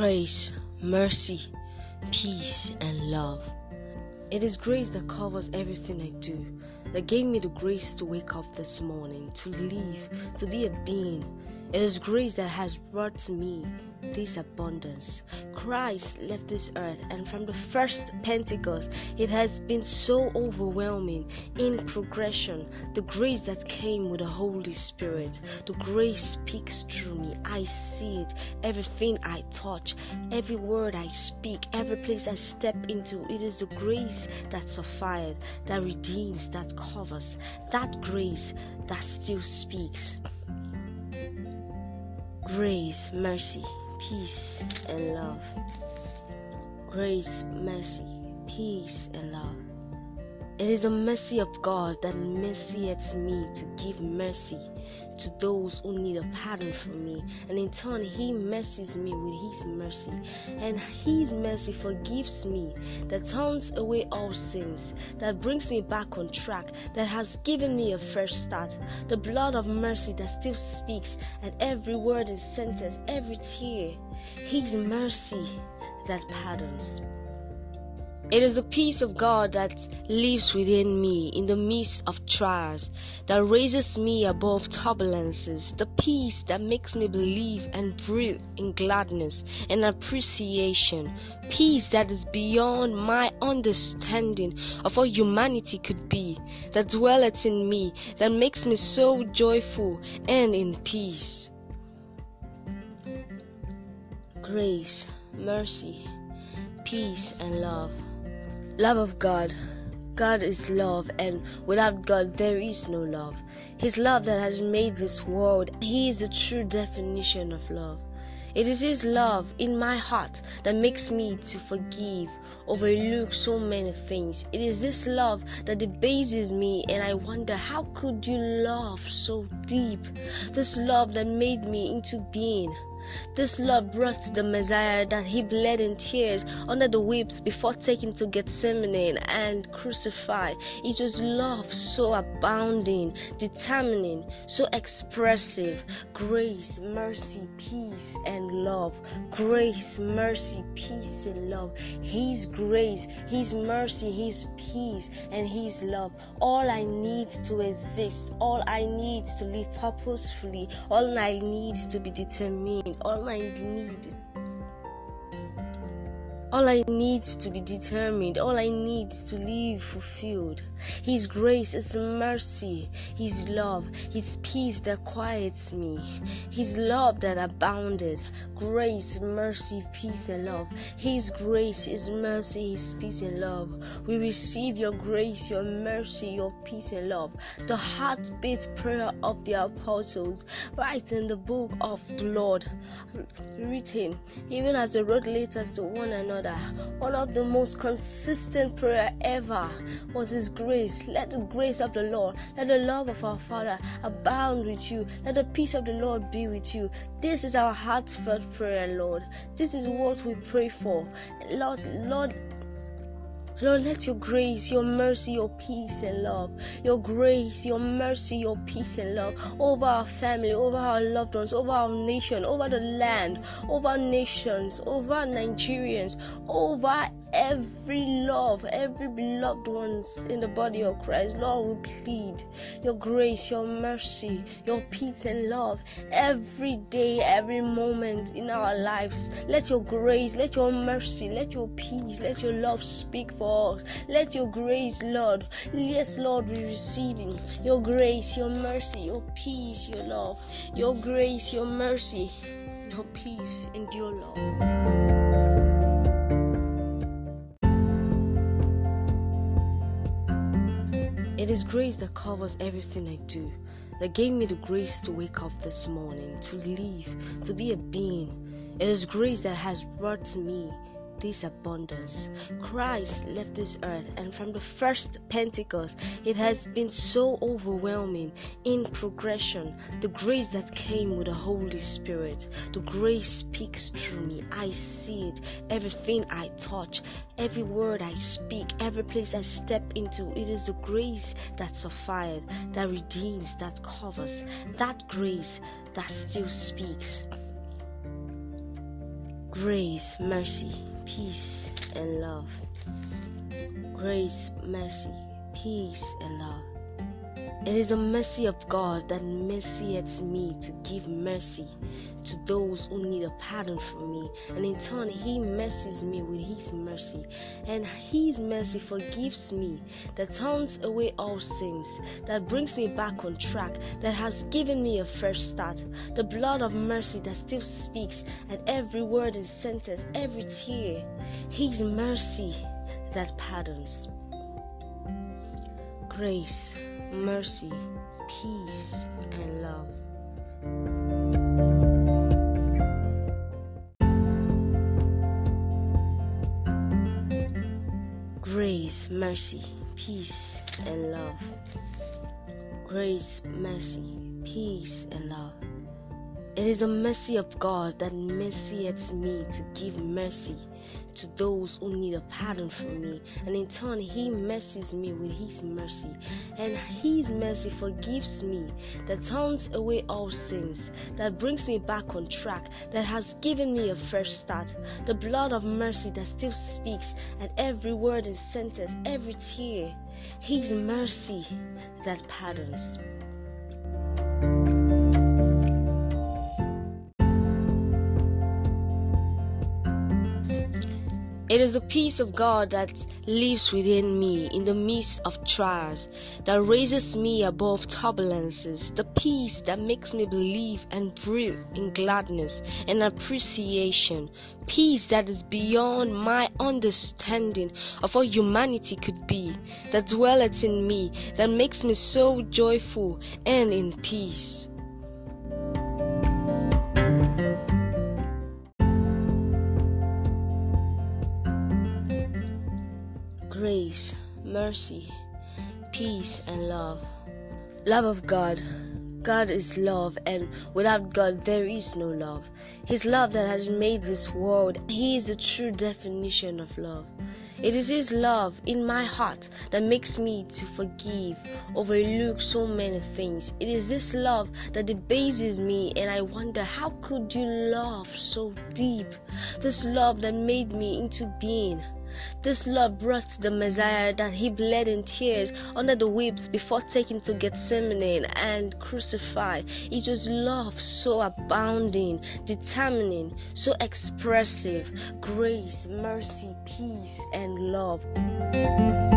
grace, mercy, peace, and love. It is grace that covers everything I do, that gave me the grace to wake up this morning, to live, to be a being. It is grace that has brought me this abundance. Christ left this earth, and from the first Pentecost, it has been so overwhelming in progression. The grace that came with the Holy Spirit, the grace speaks through me. I see it. Everything I touch, every word I speak, every place I step into, it is the grace that suffices, that redeems, that covers, that grace that still speaks grace, mercy, peace, and love. Grace, mercy, peace, and love. It is the mercy of God that mercieth me to give mercy to those who need a pardon from me. And in turn, He mercies me with His mercy. And His mercy forgives me, that turns away all sins, that brings me back on track, that has given me a fresh start. The blood of mercy that still speaks, and every word and sentence, every tear. His mercy that pardons. It is the peace of God that lives within me in the midst of trials, that raises me above turbulences, the peace that makes me believe and breathe in gladness and appreciation, peace that is beyond my understanding of what humanity could be, that dwelleth in me, that makes me so joyful and in peace. Grace, mercy, peace, and love love of God. God is love, and without God, there is no love. His love that has made this world, He is the true definition of love. It is His love in my heart that makes me to forgive, overlook so many things. It is this love that debases me, and I wonder how could you love so deep? This love that made me into being. This love brought the Messiah that he bled in tears under the whips before taken to Gethsemane and crucified. It was love so abounding, determining, so expressive. Grace, mercy, peace, and love. Grace, mercy, peace, and love. His grace, His mercy, His peace, and His love. All I need to exist, all I need to live purposefully, all I need to be determined all I need all I need to be determined, all I need to live fulfilled. His grace, is mercy, His love, His peace that quiets me, His love that abounded. Grace, mercy, peace, and love. His grace, is mercy, His peace, and love. We receive your grace, your mercy, your peace, and love. The heartbeat prayer of the apostles, right in the book of the Lord, um, written even as they wrote letters to one another one of the most consistent prayer ever was His grace. Let the grace of the Lord, let the love of our Father abound with you. Let the peace of the Lord be with you. This is our heartfelt prayer, Lord. This is what we pray for. Lord, Lord, Lord, let your grace, your mercy, your peace and love, your grace, your mercy, your peace and love over our family, over our loved ones, over our nation, over the land, over nations, over Nigerians, over every love, every beloved ones in the body of Christ. Lord, we plead your grace, your mercy, your peace and love every day, every moment in our lives. Let your grace, let your mercy, let your peace, let your love speak for us. Let your grace, Lord. Yes, Lord, we receiving your grace, your mercy, your peace, your love, your grace, your mercy, your peace, and your love. It is grace that covers everything I do, that gave me the grace to wake up this morning, to live, to be a being. It is grace that has brought me this abundance. Christ left this earth, and from the first Pentecost, it has been so overwhelming in progression. The grace that came with the Holy Spirit, the grace speaks through me. I see it. Everything I touch, every word I speak, every place I step into, it is the grace that suffices, that redeems, that covers, that grace that still speaks grace, mercy, peace, and love. Grace, mercy, peace, and love. It is the mercy of God that mercieth me to give mercy to those who need a pardon from me. And in turn, He mercies me with His mercy. And His mercy forgives me, that turns away all sins, that brings me back on track, that has given me a fresh start. The blood of mercy that still speaks, and every word and sentence, every tear. His mercy that pardons. Grace mercy, peace, and love. Mercy, peace, and love. Grace, mercy, peace, and love. It is the mercy of God that mercieth me to give mercy to those who need a pardon from me. And in turn, He mercies me with His mercy. And His mercy forgives me, that turns away all sins, that brings me back on track, that has given me a fresh start. The blood of mercy that still speaks, and every word and sentence, every tear. His mercy that pardons. It is the peace of God that lives within me in the midst of trials, that raises me above turbulences, the peace that makes me believe and breathe in gladness and appreciation, peace that is beyond my understanding of what humanity could be, that dwelleth in me, that makes me so joyful and in peace. Grace, mercy, peace, and love. Love of God. God is love, and without God, there is no love. His love that has made this world, He is the true definition of love. It is His love in my heart that makes me to forgive, overlook so many things. It is this love that debases me, and I wonder how could you love so deep? This love that made me into being. This love brought the Messiah that he bled in tears under the whips before taken to Gethsemane and crucified. It was love so abounding, determining, so expressive, grace, mercy, peace, and love.